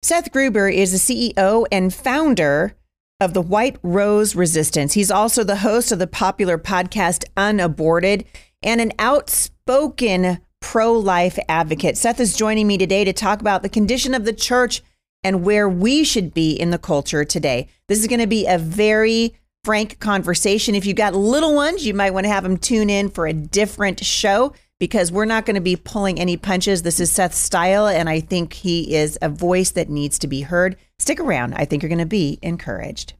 Seth Gruber is the CEO and founder of the White Rose Resistance. He's also the host of the popular podcast Unaborted and an outspoken pro life advocate. Seth is joining me today to talk about the condition of the church and where we should be in the culture today. This is going to be a very frank conversation. If you've got little ones, you might want to have them tune in for a different show because we're not going to be pulling any punches. This is Seth's style, and I think he is a voice that needs to be heard. Stick around. I think you're going to be encouraged.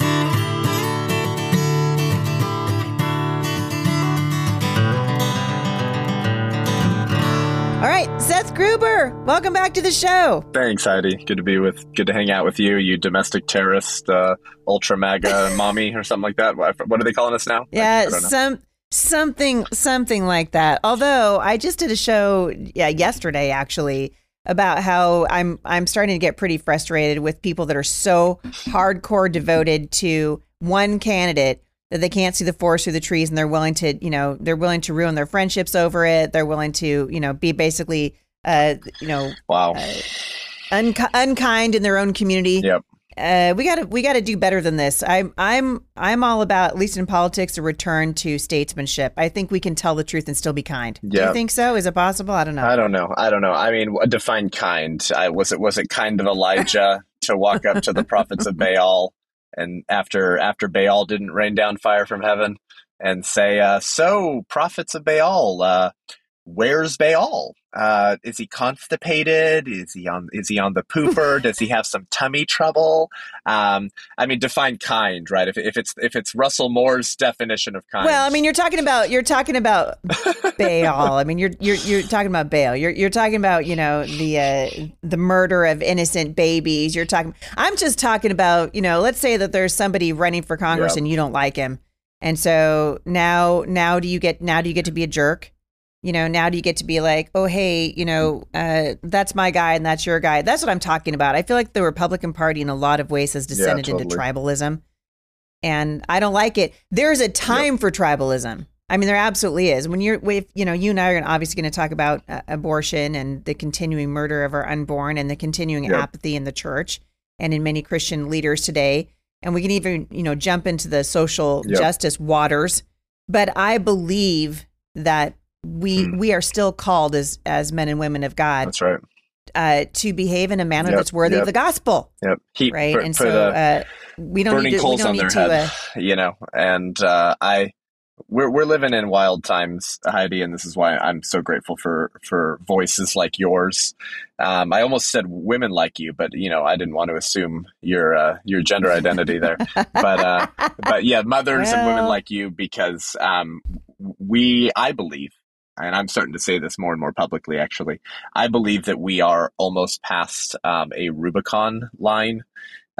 All right, Seth Gruber, welcome back to the show. Thanks, Heidi. Good to be with. Good to hang out with you. You domestic terrorist, uh, ultra MAGA mommy, or something like that. What, what are they calling us now? Yeah, some something something like that. Although I just did a show, yeah, yesterday actually about how I'm I'm starting to get pretty frustrated with people that are so hardcore devoted to one candidate that they can't see the forest through the trees and they're willing to, you know, they're willing to ruin their friendships over it. They're willing to, you know, be basically, uh, you know, wow, uh, unki- unkind in their own community. Yep. Uh, we got to we got to do better than this. I'm I'm I'm all about, at least in politics, a return to statesmanship. I think we can tell the truth and still be kind. Yep. Do you think so? Is it possible? I don't know. I don't know. I don't know. I mean, define kind. I, was it was it kind of Elijah to walk up to the prophets of Baal and after after Baal didn't rain down fire from heaven and say, uh, "So, prophets of Baal, uh, where's Baal? Uh, is he constipated? Is he on? Is he on the pooper? Does he have some tummy trouble? Um, I mean, define kind, right? If, if it's if it's Russell Moore's definition of kind. Well, I mean, you're talking about you're talking about Baal. I mean, you're you're you're talking about Baal. You're you're talking about you know the uh, the murder of innocent babies. You're talking. I'm just talking about you know. Let's say that there's somebody running for Congress Yep. and you don't like him, and so now now do you get now do you get to be a jerk? You know, now do you get to be like, oh, hey, you know, uh, that's my guy and that's your guy? That's what I'm talking about. I feel like the Republican Party, in a lot of ways, has descended into totally. tribalism. And I don't like it. There's a time for tribalism. I mean, there absolutely is. When you're, with, you know, you and I are obviously going to talk about uh, abortion and the continuing murder of our unborn and the continuing Yep. apathy in the church and in many Christian leaders today. And we can even, you know, jump into the social Yep. justice waters. But I believe that we Hmm. we are still called as as men and women of God that's right. uh, to behave in a manner Yep, that's worthy yep. of the gospel, Yep. Right? for, and so uh, we don't burning need to. Coals on their to. head, Uh, you know. And uh, I, we're we're living in wild times, Heidi, and this is why I'm so grateful for for voices like yours. Um, I almost said women like you, but you know, I didn't want to assume your uh, your gender identity there. but uh, but yeah, mothers and women like you, because um, we, I believe. And I'm starting to say this more and more publicly, actually. I believe that we are almost past um, a Rubicon line.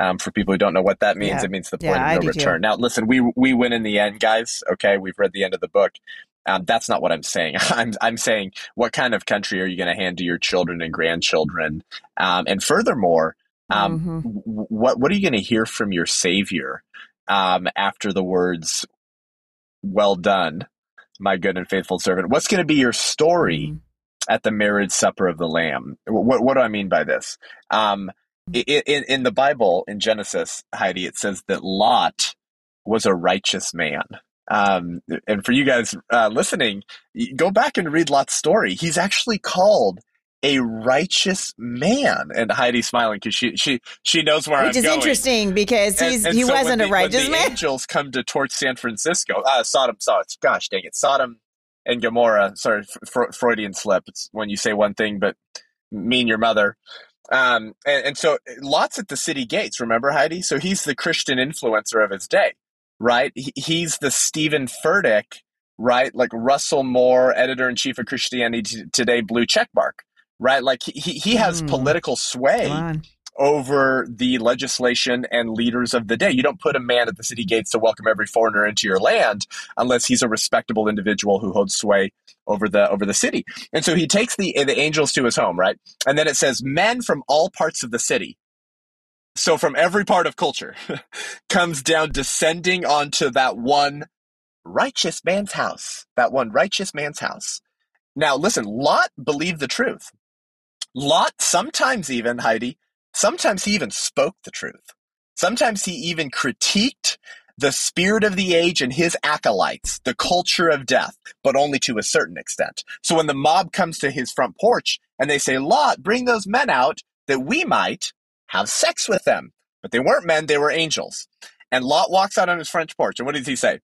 Um, for people who don't know what that means, Yeah. it means the point I of no too. return. Now, listen, we we win in the end, guys. Okay, we've read the end of the book. Um, that's not what I'm saying. I'm I'm saying what kind of country are you going to hand to your children and grandchildren? Um, and furthermore, um, mhm. w- what what are you going to hear from your Savior um, after the words "Well done, my good and faithful servant"? What's going to be your story? Mhm. at the marriage supper of the lamb what, what do i mean by this um, in, in the bible in genesis heidi it says that lot was a righteous man um, and for you guys uh, listening go back and read lot's story he's actually called a righteous man and heidi's smiling because she she she knows where Which i'm is going interesting because and- he's and he so wasn't the- a righteous the man. angels come to torch San Francisco, uh, Sodom, Sodom, gosh dang it, Sodom and Gomorrah. Sorry, Fre- Freudian slip. It's when you say one thing but mean your mother. Um, and, and so Lot's at the city gates. Remember Heidi? So he's the Christian influencer of his day, right? He, he's the Steven Furtick, right? Like Russell Moore, editor in chief of Christianity Today, blue check mark, right? Like he he, has Hmm. political sway over the legislation and leaders of the day. You don't put a man at the city gates to welcome every foreigner into your land unless he's a respectable individual who holds sway over the over the city. And so he takes the the angels to his home, right? And then it says men from all parts of the city. So from every part of culture comes down descending onto that one righteous man's house. That one righteous man's house. Now listen, Lot believed the truth. Lot sometimes even Heidi Sometimes he even spoke the truth. Sometimes he even critiqued the spirit of the age and his acolytes, the culture of death, but only to a certain extent. So when the mob comes to his front porch and they say, Lot, bring those men out that we might have sex with them. But they weren't men, they were angels. And Lot walks out on his front porch, and what does he say?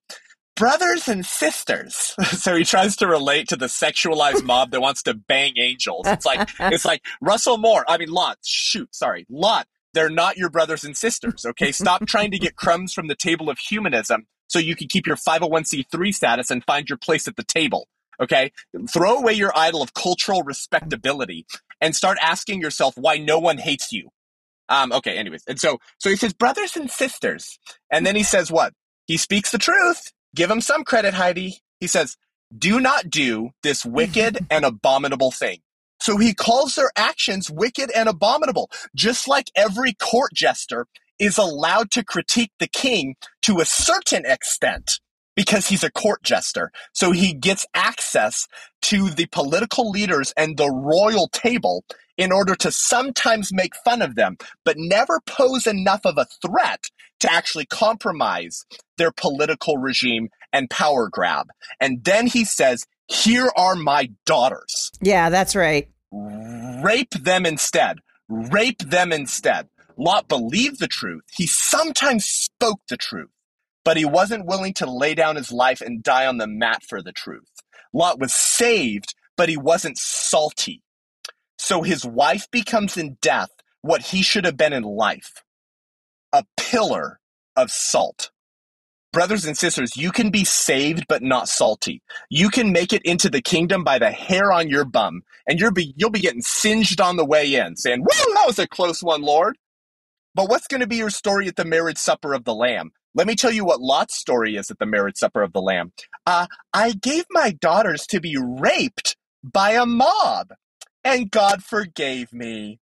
Brothers and sisters. so he tries to relate to the sexualized mob that wants to bang angels. It's like it's like Russell Moore. I mean Lot. Shoot, sorry, Lot. They're not your brothers and sisters. Okay, stop trying to get crumbs from the table of humanism so you can keep your 501c3 status and find your place at the table. Okay, throw away your idol of cultural respectability and start asking yourself why no one hates you. Um, okay, anyways, and so so he says brothers and sisters, and then he says what? He speaks the truth give him some credit, Heidi. He says, do not do this wicked and abominable thing. So he calls their actions wicked and abominable, just like every court jester is allowed to critique the king to a certain extent because he's a court jester. So he gets access to the political leaders and the royal table in order to sometimes make fun of them, but never pose enough of a threat to actually compromise their political regime and power grab. And then he says, Here are my daughters. Yeah, that's right. Rape them instead. Rape them instead. Lot believed the truth. He sometimes spoke the truth, but he wasn't willing to lay down his life and die on the mat for the truth. Lot was saved, but he wasn't salty. So his wife becomes in death what he should have been in life a pillar of salt. Brothers and sisters, you can be saved but not salty. You can make it into the kingdom by the hair on your bum, and you'll be you'll be getting singed on the way in, saying, "Woo, that was a close one, Lord." But what's going to be your story at the marriage supper of the Lamb? Let me tell you what Lot's story is at the marriage supper of the Lamb. Uh, I gave my daughters to be raped by a mob, and God forgave me.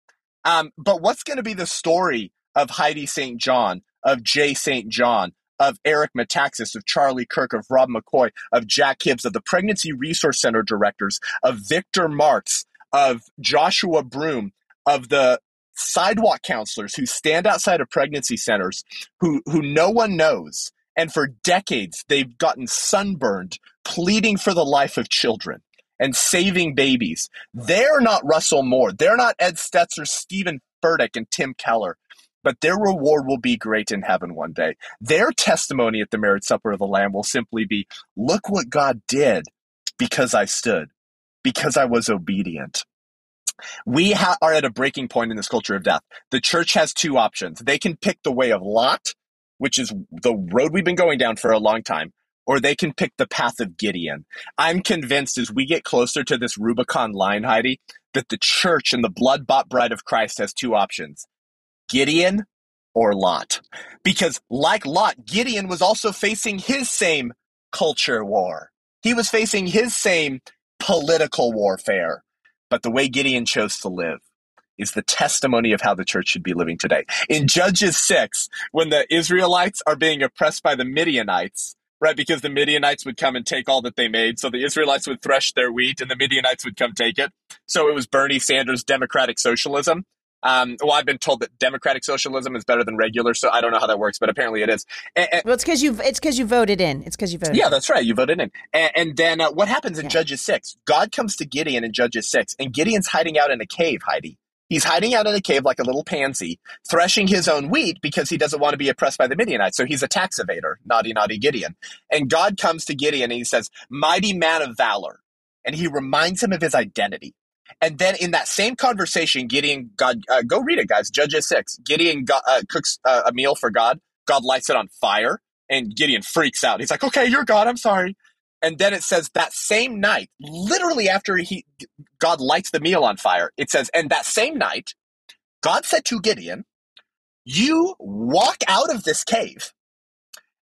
Um, but what's going to be the story of Heidi St. John, of Jay St. John, of Eric Metaxas, of Charlie Kirk, of Rob McCoy, of Jack Hibbs, of the Pregnancy Resource Center directors, of Victor Marx, of Joshua Broome, of the sidewalk counselors who stand outside of pregnancy centers who, who no one knows. And for decades, they've gotten sunburned pleading for the life of children and saving babies. They're not Russell Moore. They're not Ed Stetzer, Steven Furtick, and Tim Keller but their reward will be great in heaven one day. Their testimony at the marriage supper of the Lamb will simply be look what God did because I stood, because I was obedient. We ha- are at a breaking point in this culture of death. The church has two options. They can pick the way of Lot, which is the road we've been going down for a long time, or they can pick the path of Gideon. I'm convinced as we get closer to this Rubicon line, Heidi, that the church and the blood bought bride of Christ has two options Gideon or Lot. Because, like Lot, Gideon was also facing his same culture war. He was facing his same political warfare. But the way Gideon chose to live is the testimony of how the church should be living today. In Judges 6, when the Israelites are being oppressed by the Midianites, right? Because the Midianites would come and take all that they made. So the Israelites would thresh their wheat and the Midianites would come take it. So it was Bernie Sanders' democratic socialism. Um, well, I've been told that democratic socialism is better than regular, so I don't know how that works, but apparently it is. And, and, well, it's because you it's because you voted in. It's because you voted. Yeah, in. that's right. You voted in. And, and then uh, what happens in yeah. Judges six? God comes to Gideon in Judges six, and Gideon's hiding out in a cave. Heidi, he's hiding out in a cave like a little pansy, threshing his own wheat because he doesn't want to be oppressed by the Midianites. So he's a tax evader, naughty, naughty Gideon. And God comes to Gideon and he says, "Mighty man of valor," and he reminds him of his identity. And then in that same conversation, Gideon, God, uh, go read it, guys. Judges six. Gideon God, uh, cooks uh, a meal for God. God lights it on fire, and Gideon freaks out. He's like, "Okay, you're God. I'm sorry." And then it says that same night, literally after he God lights the meal on fire, it says, and that same night, God said to Gideon, "You walk out of this cave,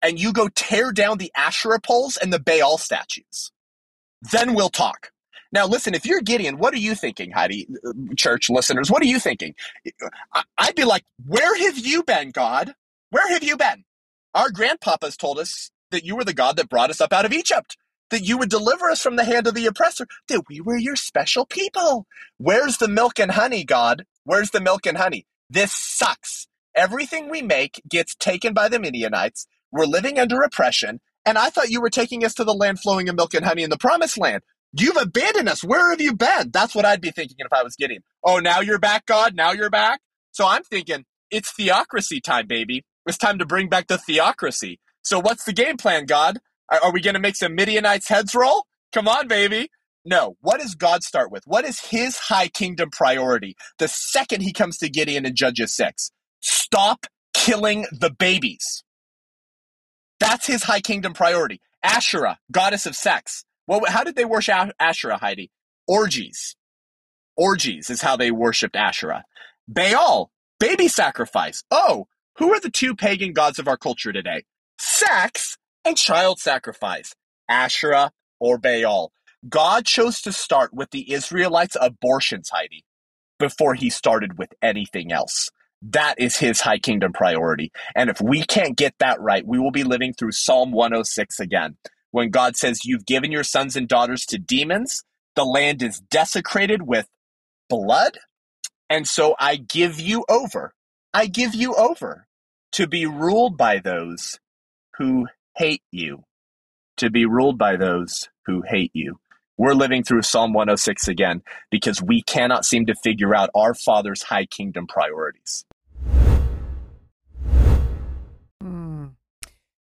and you go tear down the Asherah poles and the Baal statues. Then we'll talk." Now, listen, if you're Gideon, what are you thinking, Heidi, uh, church listeners? What are you thinking? I'd be like, where have you been, God? Where have you been? Our grandpapas told us that you were the God that brought us up out of Egypt, that you would deliver us from the hand of the oppressor, that we were your special people. Where's the milk and honey, God? Where's the milk and honey? This sucks. Everything we make gets taken by the Midianites. We're living under oppression. And I thought you were taking us to the land flowing in milk and honey in the promised land. You've abandoned us. Where have you been? That's what I'd be thinking if I was getting. Oh, now you're back, God. Now you're back. So I'm thinking it's theocracy time, baby. It's time to bring back the theocracy. So what's the game plan, God? Are, we going to make some Midianites heads roll? Come on, baby. No. What does God start with? What is his high kingdom priority the second he comes to Gideon in Judges 6? Stop killing the babies. That's his high kingdom priority. Asherah, goddess of sex. Well, how did they worship Asherah, Heidi? Orgies. Orgies is how they worshipped Asherah. Baal, baby sacrifice. Oh, who are the two pagan gods of our culture today? Sex and child sacrifice. Asherah or Baal. God chose to start with the Israelites' abortions, Heidi, before he started with anything else. That is his high kingdom priority. And if we can't get that right, we will be living through Psalm 106 again. When God says, You've given your sons and daughters to demons, the land is desecrated with blood. And so I give you over. I give you over to be ruled by those who hate you. To be ruled by those who hate you. We're living through Psalm 106 again because we cannot seem to figure out our Father's high kingdom priorities. Hmm.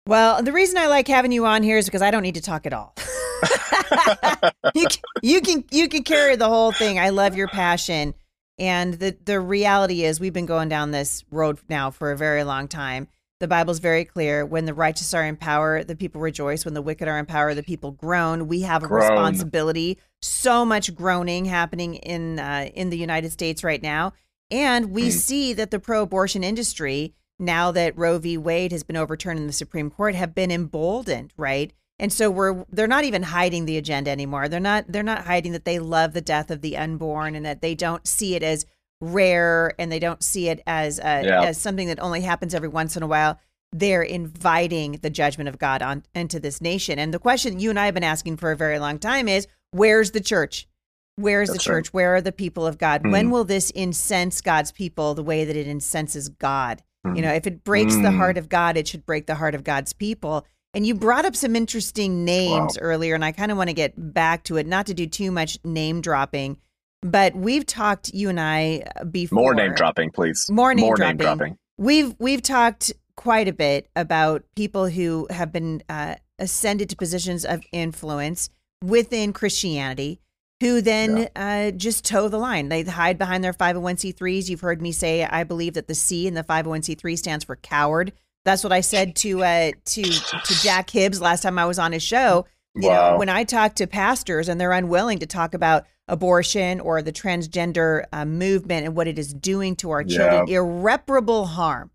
Well, the reason I like having you on here is because I don't need to talk at all. you, can, you can you can carry the whole thing. I love your passion, and the the reality is we've been going down this road now for a very long time. The Bible's very clear: when the righteous are in power, the people rejoice. When the wicked are in power, the people groan. We have a groan. responsibility. So much groaning happening in uh, in the United States right now, and we mm. see that the pro-abortion industry now that Roe v. Wade has been overturned in the Supreme Court have been emboldened, right? And so we're they're not even hiding the agenda anymore. They're not they're not hiding that they love the death of the unborn and that they don't see it as rare and they don't see it as a, yeah. as something that only happens every once in a while. They're inviting the judgment of God on into this nation. And the question you and I have been asking for a very long time is where's the church? Where's That's the church? Right. Where are the people of God? Mm. When will this incense God's people the way that it incenses God? Mm. You know, if it breaks mm. the heart of God, it should break the heart of God's people. And you brought up some interesting names wow. earlier, and I kind of want to get back to it, not to do too much name dropping, but we've talked, you and I, uh, before. More name dropping, please. More name, More dropping. name dropping. We've we've talked quite a bit about people who have been uh, ascended to positions of influence within Christianity who then yeah. uh, just toe the line. They hide behind their 501c3s. You've heard me say I believe that the C in the 501c3 stands for coward. That's what I said to uh, to to Jack Hibbs last time I was on his show. You wow. know, when I talk to pastors and they're unwilling to talk about abortion or the transgender uh, movement and what it is doing to our children, yeah. irreparable harm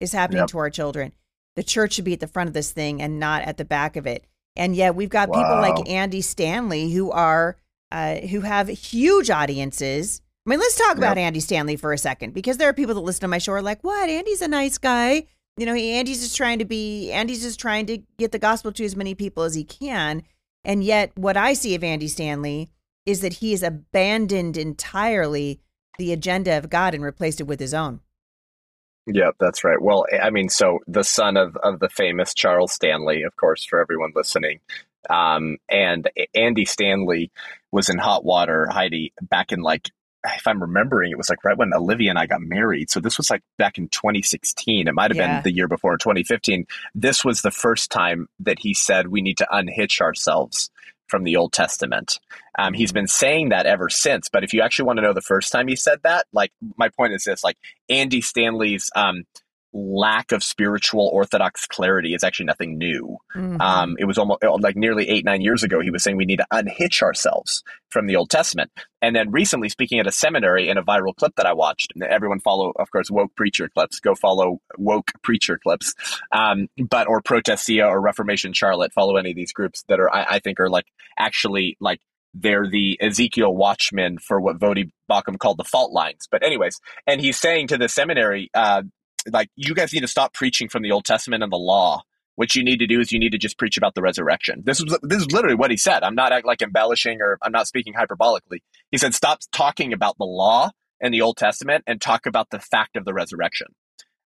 is happening yep. to our children. The church should be at the front of this thing and not at the back of it. And yet we've got wow. people like Andy Stanley who are uh, who have huge audiences. I mean, let's talk yep. about Andy Stanley for a second because there are people that listen to my show are like, "What? Andy's a nice guy." You know, he, Andy's just trying to be. Andy's just trying to get the gospel to as many people as he can. And yet, what I see of Andy Stanley is that he has abandoned entirely the agenda of God and replaced it with his own. Yeah, that's right. Well, I mean, so the son of, of the famous Charles Stanley, of course, for everyone listening, um, and Andy Stanley was in hot water, Heidi, back in like, if I'm remembering, it was like right when Olivia and I got married. So this was like back in 2016. It might have yeah. been the year before, 2015. This was the first time that he said we need to unhitch ourselves from the Old Testament. Um, he's been saying that ever since. But if you actually want to know the first time he said that, like my point is this: like Andy Stanley's um, lack of spiritual orthodox clarity is actually nothing new. Mm-hmm. Um, it was almost like nearly eight, nine years ago, he was saying we need to unhitch ourselves from the Old Testament. And then recently, speaking at a seminary in a viral clip that I watched, everyone follow, of course, woke preacher clips. Go follow woke preacher clips, um, but or Protestia or Reformation Charlotte. Follow any of these groups that are, I, I think, are like actually like they're the Ezekiel watchmen for what Voddie Baucham called the fault lines. But anyways, and he's saying to the seminary, uh, like you guys need to stop preaching from the Old Testament and the law. What you need to do is you need to just preach about the resurrection. This was this is literally what he said. I'm not like embellishing or I'm not speaking hyperbolically. He said, stop talking about the law and the Old Testament and talk about the fact of the resurrection.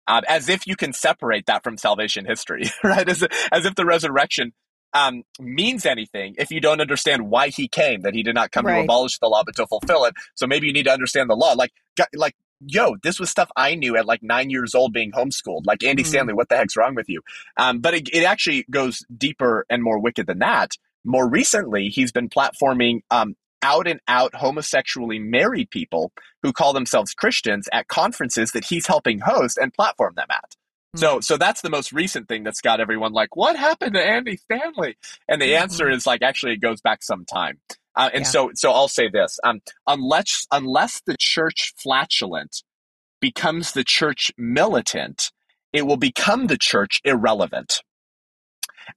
Um, as if you can separate that from salvation history, right? As, as if the resurrection um, means anything if you don't understand why he came, that he did not come right. to abolish the law, but to fulfill it. So maybe you need to understand the law. Like, like, yo, this was stuff I knew at like nine years old being homeschooled. Like, Andy mm-hmm. Stanley, what the heck's wrong with you? Um, but it, it actually goes deeper and more wicked than that. More recently, he's been platforming um, out and out homosexually married people who call themselves Christians at conferences that he's helping host and platform them at. So, hmm. so that's the most recent thing that's got everyone like, what happened to Andy Stanley? And the mm-hmm. answer is like, actually, it goes back some time. Uh, and yeah. so, so I'll say this: um, unless unless the church flatulent becomes the church militant, it will become the church irrelevant.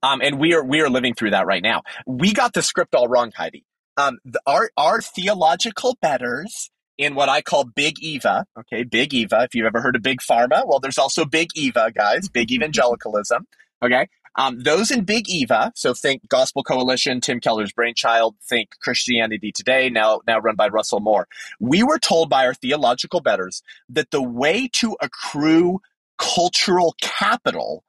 Um, and we are we are living through that right now. We got the script all wrong, Heidi. Um, the, our our theological betters in what I call Big Eva. Okay, Big Eva. If you've ever heard of Big Pharma, well, there's also Big Eva, guys. Big evangelicalism. Okay, um, those in Big Eva. So think Gospel Coalition, Tim Keller's brainchild. Think Christianity Today, now now run by Russell Moore. We were told by our theological betters that the way to accrue cultural capital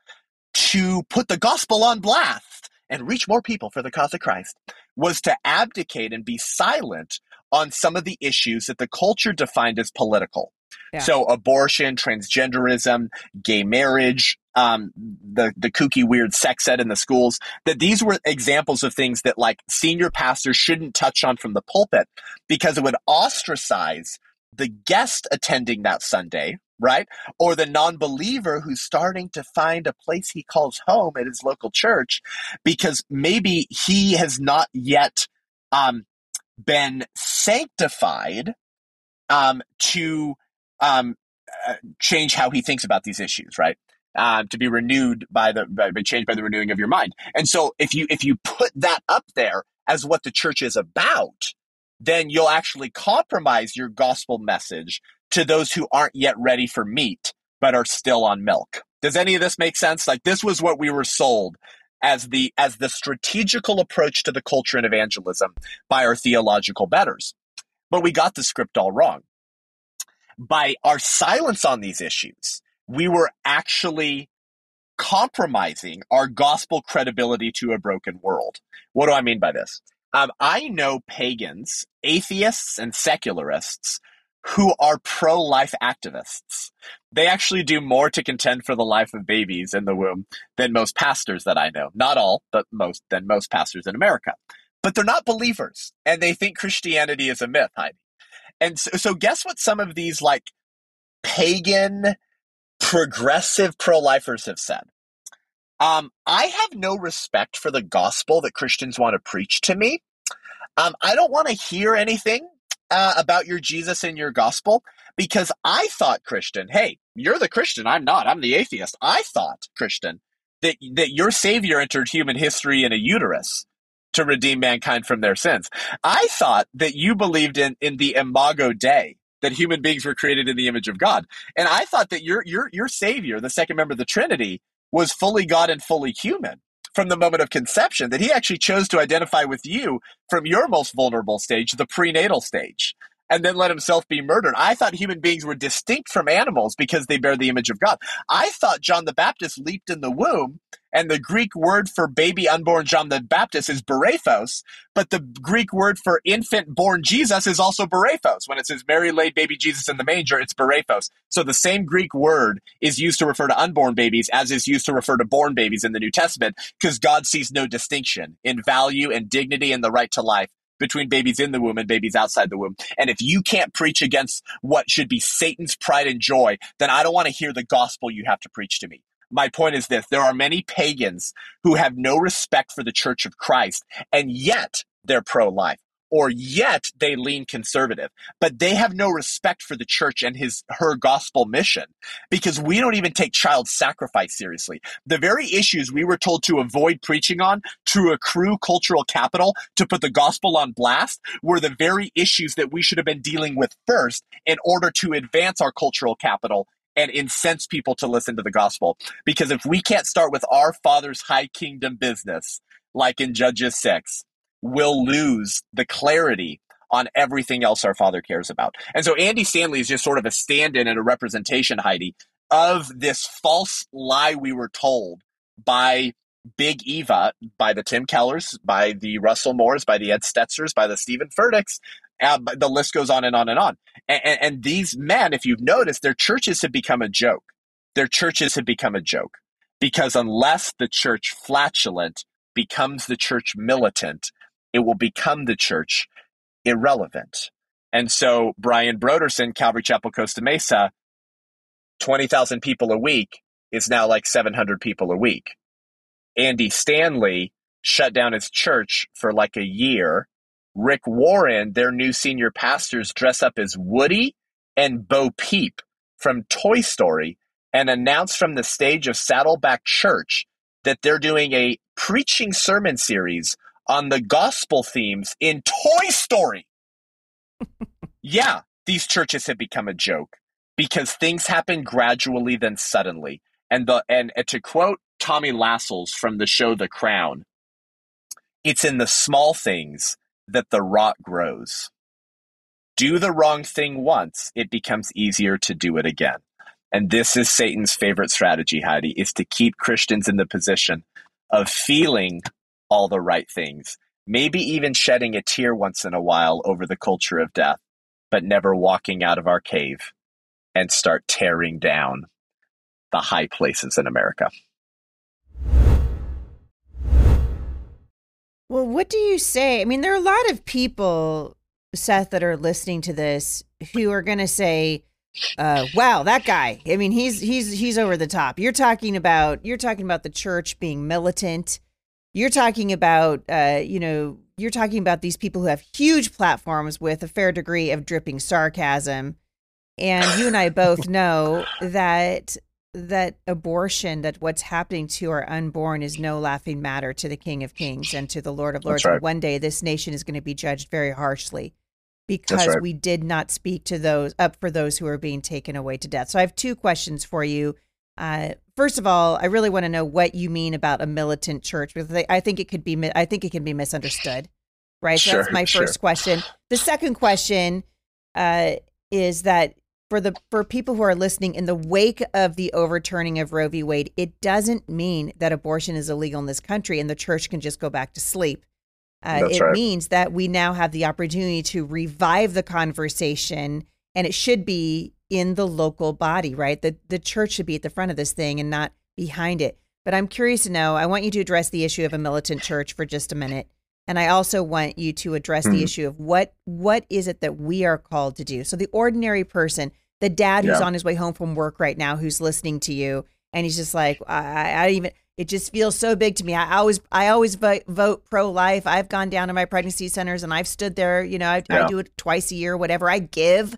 to put the gospel on blast and reach more people for the cause of Christ was to abdicate and be silent on some of the issues that the culture defined as political. Yeah. So abortion, transgenderism, gay marriage, um, the the kooky weird sex ed in the schools. That these were examples of things that like senior pastors shouldn't touch on from the pulpit because it would ostracize the guest attending that Sunday, right? Or the non believer who's starting to find a place he calls home at his local church because maybe he has not yet um, been sanctified um, to um, uh, change how he thinks about these issues, right? Uh, to be renewed by the by, by changed by the renewing of your mind. And so if you if you put that up there as what the church is about, then you'll actually compromise your gospel message to those who aren't yet ready for meat but are still on milk. Does any of this make sense? Like this was what we were sold as the as the strategical approach to the culture and evangelism by our theological betters. But we got the script all wrong. By our silence on these issues, we were actually compromising our gospel credibility to a broken world. What do I mean by this? Um, I know pagans, atheists, and secularists who are pro life activists. They actually do more to contend for the life of babies in the womb than most pastors that I know. Not all, but most than most pastors in America. But they're not believers, and they think Christianity is a myth, Heidi. And so, so guess what some of these like pagan progressive pro lifers have said? Um, I have no respect for the gospel that Christians want to preach to me. Um, I don't want to hear anything uh, about your Jesus and your gospel because I thought, Christian, hey, you're the Christian. I'm not. I'm the atheist. I thought, Christian, that, that your Savior entered human history in a uterus to redeem mankind from their sins. I thought that you believed in, in the imago Dei, that human beings were created in the image of God. And I thought that your, your, your Savior, the second member of the Trinity, was fully God and fully human from the moment of conception, that he actually chose to identify with you from your most vulnerable stage, the prenatal stage, and then let himself be murdered. I thought human beings were distinct from animals because they bear the image of God. I thought John the Baptist leaped in the womb and the Greek word for baby unborn John the Baptist is Brephos, but the Greek word for infant born Jesus is also Brephos. When it says Mary laid baby Jesus in the manger, it's Brephos. So the same Greek word is used to refer to unborn babies as is used to refer to born babies in the New Testament because God sees no distinction in value and dignity and the right to life between babies in the womb and babies outside the womb. And if you can't preach against what should be Satan's pride and joy, then I don't want to hear the gospel you have to preach to me my point is this there are many pagans who have no respect for the church of Christ, and yet they're pro life. Or yet they lean conservative, but they have no respect for the church and his her gospel mission because we don't even take child sacrifice seriously. The very issues we were told to avoid preaching on to accrue cultural capital to put the gospel on blast were the very issues that we should have been dealing with first in order to advance our cultural capital and incense people to listen to the gospel. Because if we can't start with our Father's high kingdom business, like in Judges 6, we'll lose the clarity on everything else our Father cares about. And so Andy Stanley is just sort of a stand in and a representation, Heidi, of this false lie we were told by Big Eva, by the Tim Kellers, by the Russell Moores, by the Ed Stetzers, by the Steven Furticks. The list goes on and on and on. And, and, and these men, if you've noticed, their churches have become a joke. Their churches have become a joke because unless the church flatulent becomes the church militant, it will become the church irrelevant. And so Brian Brodersen, Calvary Chapel, Costa Mesa, 20,000 people a week is now like 700 people a week. Andy Stanley shut down his church for like a year. Rick Warren, their new senior pastors, dress up as Woody and Bo Peep from Toy Story and announce from the stage of Saddleback Church that they're doing a preaching sermon series on the gospel themes in Toy Story. yeah, these churches have become a joke because things happen gradually then suddenly. And the and, and to quote Tommy Lascelles from the show The Crown, it's in the small things that the rot grows. Do the wrong thing once, it becomes easier to do it again. And this is Satan's favorite strategy, Heidi, is to keep Christians in the position of feeling all the right things, maybe even shedding a tear once in a while over the culture of death, but never walking out of our cave and start tearing down the high places in America. Well, what do you say? I mean, there are a lot of people, Seth, that are listening to this who are going to say, uh, wow, that guy. I mean, he's he's he's over the top. You're talking about you're talking about the church being militant. You're talking about uh, you know, you're talking about these people who have huge platforms with a fair degree of dripping sarcasm. And you and I both know that that abortion, that what's happening to our unborn is no laughing matter to the King of Kings and to the Lord of Lords. Right. one day this nation is going to be judged very harshly because right. we did not speak to those up for those who are being taken away to death. So I have two questions for you. Uh, first of all, I really want to know what you mean about a militant church because I think it could be I think it can be misunderstood. Right. So sure, that's my first question. The second question uh, is that for the for people who are listening in the wake of the overturning of Roe v. Wade, it doesn't mean that abortion is illegal in this country and the church can just go back to sleep. Uh, it right. means that we now have the opportunity to revive the conversation, and it should be in the local body, right? The the church should be at the front of this thing and not behind it. But I'm curious to know. I want you to address the issue of a militant church for just a minute, and I also want you to address mm-hmm. the issue of what what is it that we are called to do. So the ordinary person, the dad who's yeah. on his way home from work right now, who's listening to you, and he's just like, I, I even it just feels so big to me. I always I always vote, vote pro life. I've gone down to my pregnancy centers and I've stood there. You know, I, yeah. I do it twice a year. Whatever I give.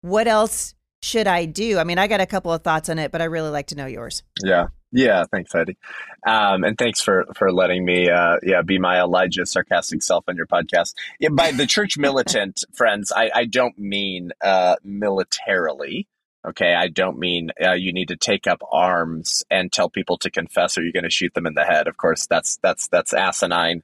What else should I do? I mean, I got a couple of thoughts on it, but I really like to know yours. Yeah. Yeah, thanks, Heidi, um, and thanks for for letting me, uh, yeah, be my Elijah sarcastic self on your podcast. Yeah, by the church militant, friends, I, I don't mean uh, militarily. Okay, I don't mean uh, you need to take up arms and tell people to confess, or you're going to shoot them in the head. Of course, that's that's that's asinine.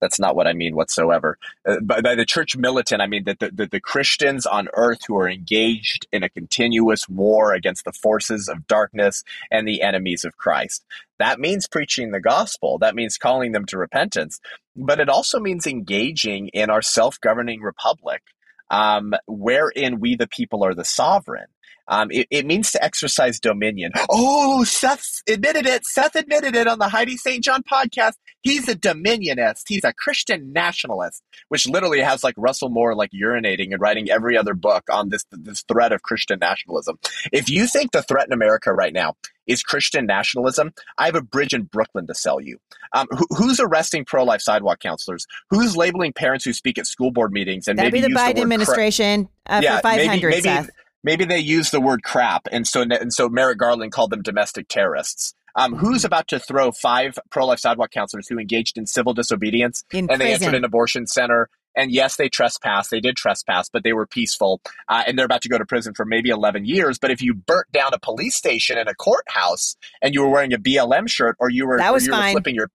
That's not what I mean whatsoever. Uh, by, by, the church militant, I mean that the, the, the Christians on earth who are engaged in a continuous war against the forces of darkness and the enemies of Christ. That means preaching the gospel. That means calling them to repentance. But it also means engaging in our self governing republic, um, wherein we, the people, are the sovereign. Um, it, it, means to exercise dominion. Oh, Seth admitted it. Seth admitted it on the Heidi St. John podcast. He's a dominionist. He's a Christian nationalist, which literally has like Russell Moore like urinating and writing every other book on this this threat of Christian nationalism. If you think the threat in America right now is Christian nationalism, I have a bridge in Brooklyn to sell you. Um, who, who's arresting pro life sidewalk counselors? Who's labeling parents who speak at school board meetings and That'd maybe be the Biden administration cra- uh, yeah, for 500, maybe, maybe, Seth maybe they use the word crap, and so and so Merrick Garland called them domestic terrorists. Um, who's about to throw five pro-life sidewalk counselors who engaged in civil disobedience in and prison. they entered an abortion center? And yes, they trespassed. They did trespass, but they were peaceful, uh, and they're about to go to prison for maybe eleven years. But if you burnt down a police station and a courthouse, and you were wearing a BLM shirt, or you were that was you fine. were flipping your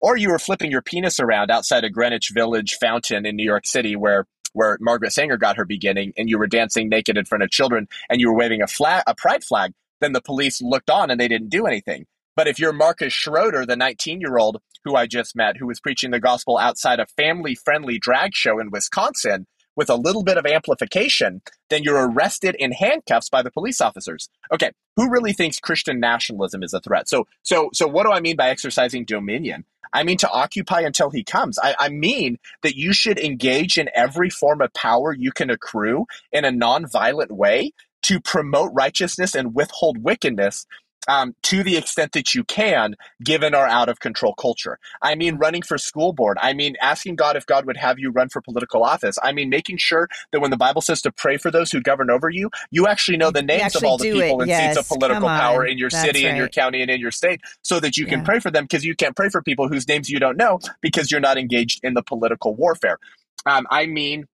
or you were flipping your penis around outside a Greenwich Village fountain in New York City, where where Margaret Sanger got her beginning, and you were dancing naked in front of children and you were waving a flag, a pride flag, then the police looked on and they didn't do anything. But if you're Marcus Schroeder, the 19 year old who I just met, who was preaching the gospel outside a family friendly drag show in Wisconsin, with a little bit of amplification, then you're arrested in handcuffs by the police officers. Okay, who really thinks Christian nationalism is a threat? So, so, so, what do I mean by exercising dominion? I mean to occupy until he comes. I, I mean that you should engage in every form of power you can accrue in a nonviolent way to promote righteousness and withhold wickedness um, to the extent that you can, given our out of control culture. I mean, running for school board. I mean, asking God if God would have you run for political office. I mean, making sure that when the Bible says to pray for those who govern over you, you actually know the names of all the people in yes. seats of political power in your That's city, right. in your county, and in your state, so that you can yeah. pray for them because you can't pray for people whose names you don't know because you're not engaged in the political warfare. Um, I mean,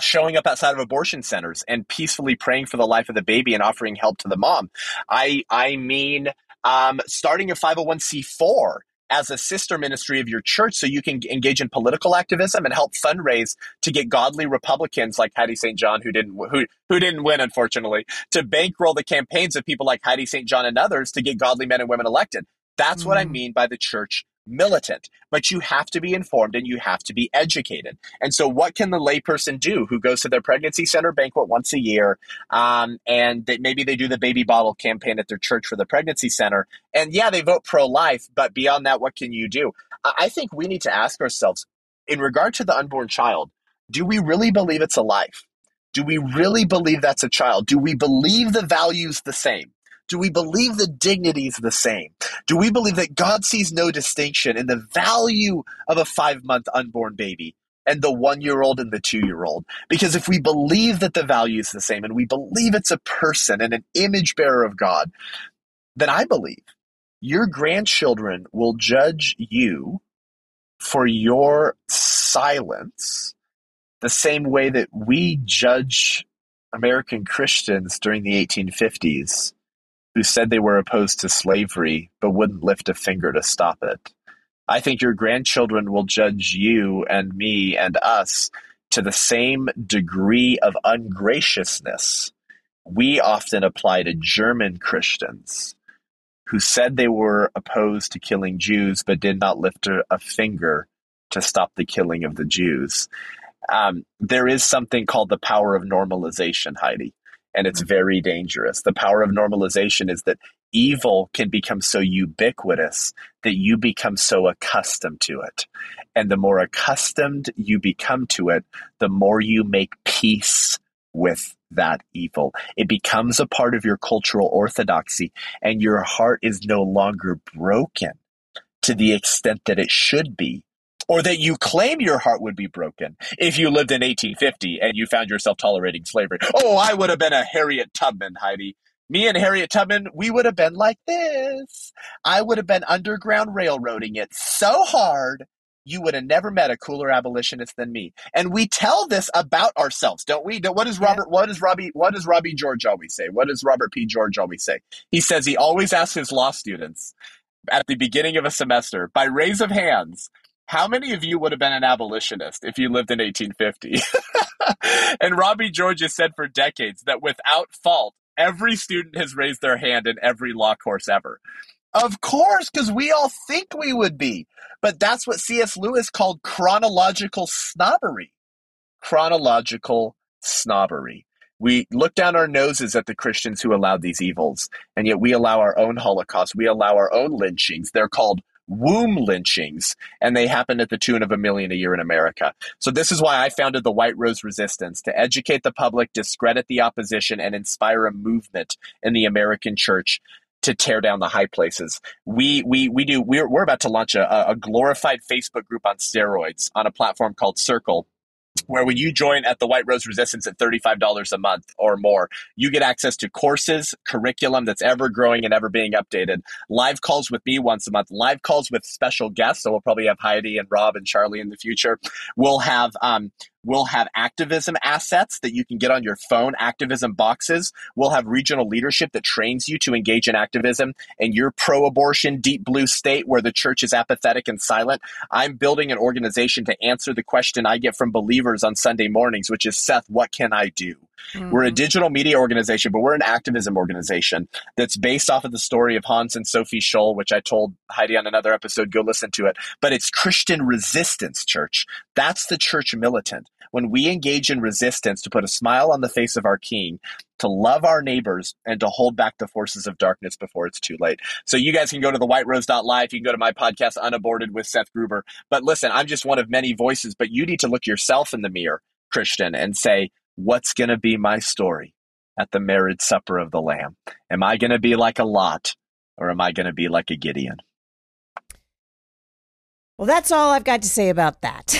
showing up outside of abortion centers and peacefully praying for the life of the baby and offering help to the mom. I I mean um, starting a 501c4 as a sister ministry of your church so you can engage in political activism and help fundraise to get godly Republicans like Heidi St. John who didn't who who didn't win unfortunately to bankroll the campaigns of people like Heidi St. John and others to get godly men and women elected. That's mm-hmm. what I mm. mean by the church militant, but you have to be informed and you have to be educated. And so, what can the layperson do who goes to their pregnancy center banquet once a year, um, and they, maybe they do the baby bottle campaign at their church for the pregnancy center, and yeah, they vote pro life, but beyond that, what can you do? I think we need to ask ourselves, in regard to the unborn child, do we really believe it's a life? Do we really believe that's a child? Do we believe the values the same? Do we believe the dignity is the same? Do we believe that God sees no distinction in the value of a five month unborn baby and the one year old and the two year old? Because if we believe that the value is the same and we believe it's a person and an image bearer of God, then I believe your grandchildren will judge you for your silence the same way that we judge American Christians during the 1850s who said they were opposed to slavery but wouldn't lift a finger to stop it. I think your grandchildren will judge you and me and us to the same degree of ungraciousness we often apply to German Christians who said they were opposed to killing Jews but did not lift a, a finger to stop the killing of the Jews. Um, there is something called the power of normalization, Heidi and it's mm-hmm. very dangerous. The power of normalization is that evil can become so ubiquitous that you become so accustomed to it. And the more accustomed you become to it, the more you make peace with that evil. It becomes a part of your cultural orthodoxy, and your heart is no longer broken to the extent that it should be or that you claim your heart would be broken if you lived in 1850 and you found yourself tolerating slavery. Oh, I would have been a Harriet Tubman, Heidi. Me and Harriet Tubman, we would have been like this. I would have been underground railroading it so hard you would have never met a cooler abolitionist than me. And we tell this about ourselves, don't we? What does Robert, what does Robbie, what does Robbie George always say? What does Robert P. George always say? He says he always asks his law students at the beginning of a semester by raise of hands, how many of you would have been an abolitionist if you lived in 1850? and Robbie George has said for decades that without fault, every student has raised their hand in every law course ever. Of course, because we all think we would be. But that's what C.S. Lewis called chronological snobbery. Chronological snobbery. We look down our noses at the Christians who allowed these evils, and yet we allow our own Holocaust. We allow our own lynchings. They're called womb lynchings, and they happen at the tune of a million a year in America. So, this is why I founded the White Rose Resistance to educate the public, discredit the opposition, and inspire a movement in the American church to tear down the high places. We we we do. We're we're about to launch a, a glorified Facebook group on steroids on a platform called Circle where when you join at the White Rose Resistance at $35 a month or more, you get access to courses, curriculum that's ever growing and ever being updated, live calls with me once a month, live calls with special guests. So we'll probably have Heidi and Rob and Charlie in the future. We'll have um, We'll have activism assets that you can get on your phone, activism boxes. We'll have regional leadership that trains you to engage in activism in your pro abortion, deep blue state where the church is apathetic and silent. I'm building an organization to answer the question I get from believers on Sunday mornings, which is Seth, what can I do? Mm-hmm. We're a digital media organization, but we're an activism organization that's based off of the story of Hans and Sophie Scholl, which I told Heidi on another episode. Go listen to it. But it's Christian resistance church. That's the church militant. When we engage in resistance to put a smile on the face of our king, to love our neighbors, and to hold back the forces of darkness before it's too late. So you guys can go to the whiterose.live. You can go to my podcast, Unaborted with Seth Gruber. But listen, I'm just one of many voices, but you need to look yourself in the mirror, Christian, and say, what's going to be my story at the marriage supper of the Lamb? Am I going to be like a Lot or am I going to be like a Gideon? Well, that's all I've got to say about that.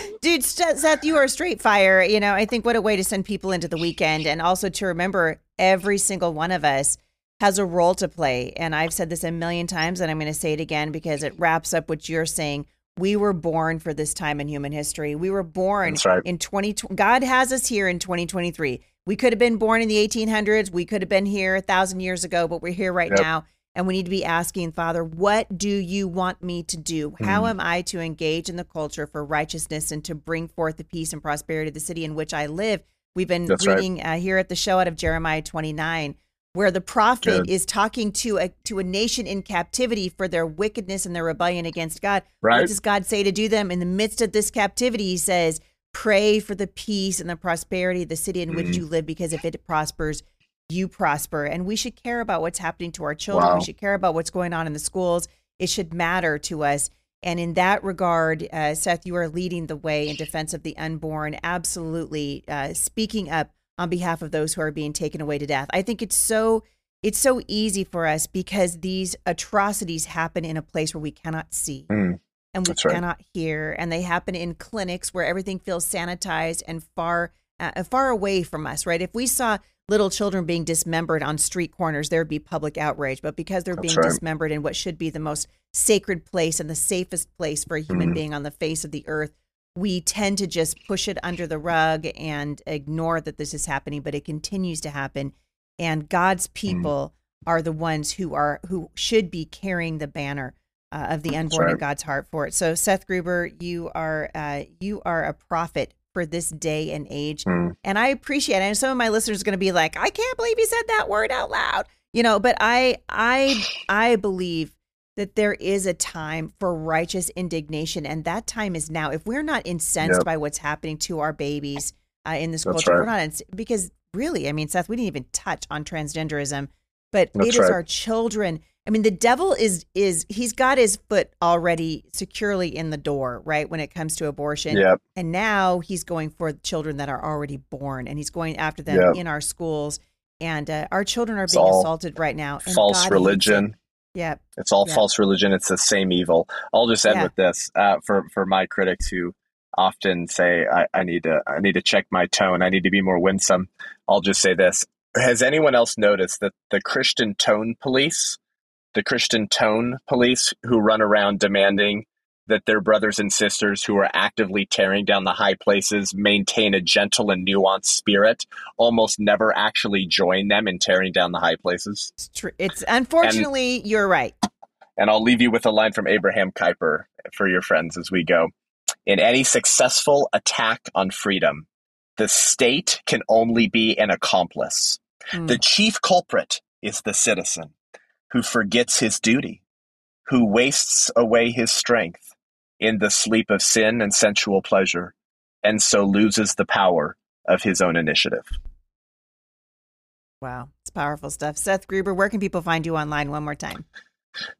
Dude, Seth, you are straight fire. You know, I think what a way to send people into the weekend and also to remember every single one of us has a role to play. And I've said this a million times and I'm going to say it again because it wraps up what you're saying we were born for this time in human history. We were born right. in 20 God has us here in 2023. We could have been born in the 1800s, we could have been here a 1000 years ago, but we're here right yep. now and we need to be asking Father, what do you want me to do? Mm. How am I to engage in the culture for righteousness and to bring forth the peace and prosperity of the city in which I live? We've been That's reading right. uh, here at the show out of Jeremiah 29 where the prophet Good. is talking to a to a nation in captivity for their wickedness and their rebellion against God. Right. What does God say to do them in the midst of this captivity? He says, "Pray for the peace and the prosperity of the city in which mm-hmm. you live, because if it prospers, you prosper." And we should care about what's happening to our children. Wow. We should care about what's going on in the schools. It should matter to us. And in that regard, uh, Seth, you are leading the way in defense of the unborn. Absolutely, uh, speaking up on behalf of those who are being taken away to death. I think it's so it's so easy for us because these atrocities happen in a place where we cannot see. Mm, and we cannot right. hear and they happen in clinics where everything feels sanitized and far uh, far away from us, right? If we saw little children being dismembered on street corners, there would be public outrage. But because they're That's being right. dismembered in what should be the most sacred place and the safest place for a human mm. being on the face of the earth, we tend to just push it under the rug and ignore that this is happening, but it continues to happen. And God's mm. people mm. are the ones who are who should be carrying the banner uh, of the unborn right. in God's heart for it. So, Seth Gruber, you are uh, you are a prophet for this day and age, mm. and I appreciate it. And some of my listeners are going to be like, "I can't believe you said that word out loud," you know. But I I I believe that there is a time for righteous indignation, and that time is now. If we're not incensed yep. by what's happening to our babies uh, in this That's culture, right. we're not ins- because really, I mean, Seth, we didn't even touch on transgenderism, but That's it is right. our children. I mean, the devil is is he's got his foot already securely in the door, right? When it comes to abortion, yep. and now he's going for children that are already born, and he's going after them yep. in our schools. And uh, our children are being assaulted right now. false God religion. Yeah. It's all false religion. It's the same evil. I'll just end yeah. with this uh, for for my critics who often say I, I need to I need to check my tone. I need to be more winsome. I'll just say this: Has anyone else noticed that the Christian tone police, the Christian tone police, who run around demanding that their brothers and sisters who are actively tearing down the high places maintain a gentle and nuanced spirit, almost never actually join them in tearing down the high places. It's true. It's unfortunately and, you're right. And I'll leave you with a line from Abraham Kuyper for your friends as we go. In any successful attack on freedom, the state can only be an accomplice. Mm. The chief culprit is the citizen who forgets his duty, who wastes away his strength, in the sleep of sin and sensual pleasure, and so loses the power of his own initiative. Wow, it's powerful stuff. Seth Gruber, where can people find you online one more time?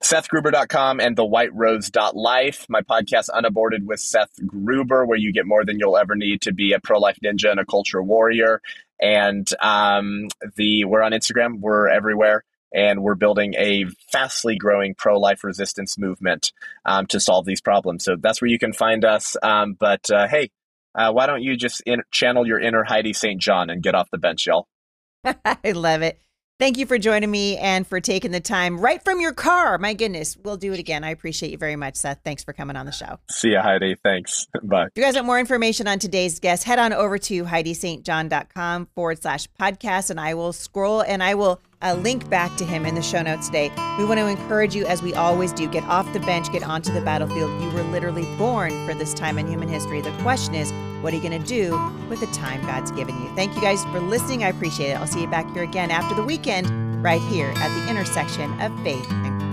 SethGruber.com and thewhiterose.life. My podcast, Unaborted with Seth Gruber, where you get more than you'll ever need to be a pro life ninja and a culture warrior. And um, the we're on Instagram, we're everywhere and we're building a fastly growing pro life resistance movement um, to solve these problems. So that's where you can find us. Um, but uh, hey, uh, why don't you just in- channel your inner Heidi St. John and get off the bench, y'all? I love it. Thank you for joining me and for taking the time right from your car. My goodness, we'll do it again. I appreciate you very much, Seth. Thanks for coming on the show. See you, Heidi. Thanks. Bye. If you guys want more information on today's guest, head on over to HeidiStJohn.com forward slash podcast, and I will scroll and I will uh, link back to him in the show notes today. We want to encourage you, as we always do, get off the bench, get onto the battlefield. You were literally born for this time in human history. The question is, what are you going to do with the time God's given you? Thank you guys for listening. I appreciate it. I'll see you back here again after the weekend, right here at the intersection of faith and